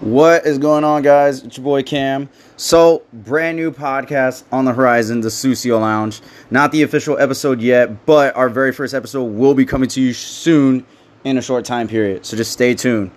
What is going on, guys? It's your boy Cam. So, brand new podcast on the horizon, the Susio Lounge. Not the official episode yet, but our very first episode will be coming to you soon in a short time period. So just stay tuned.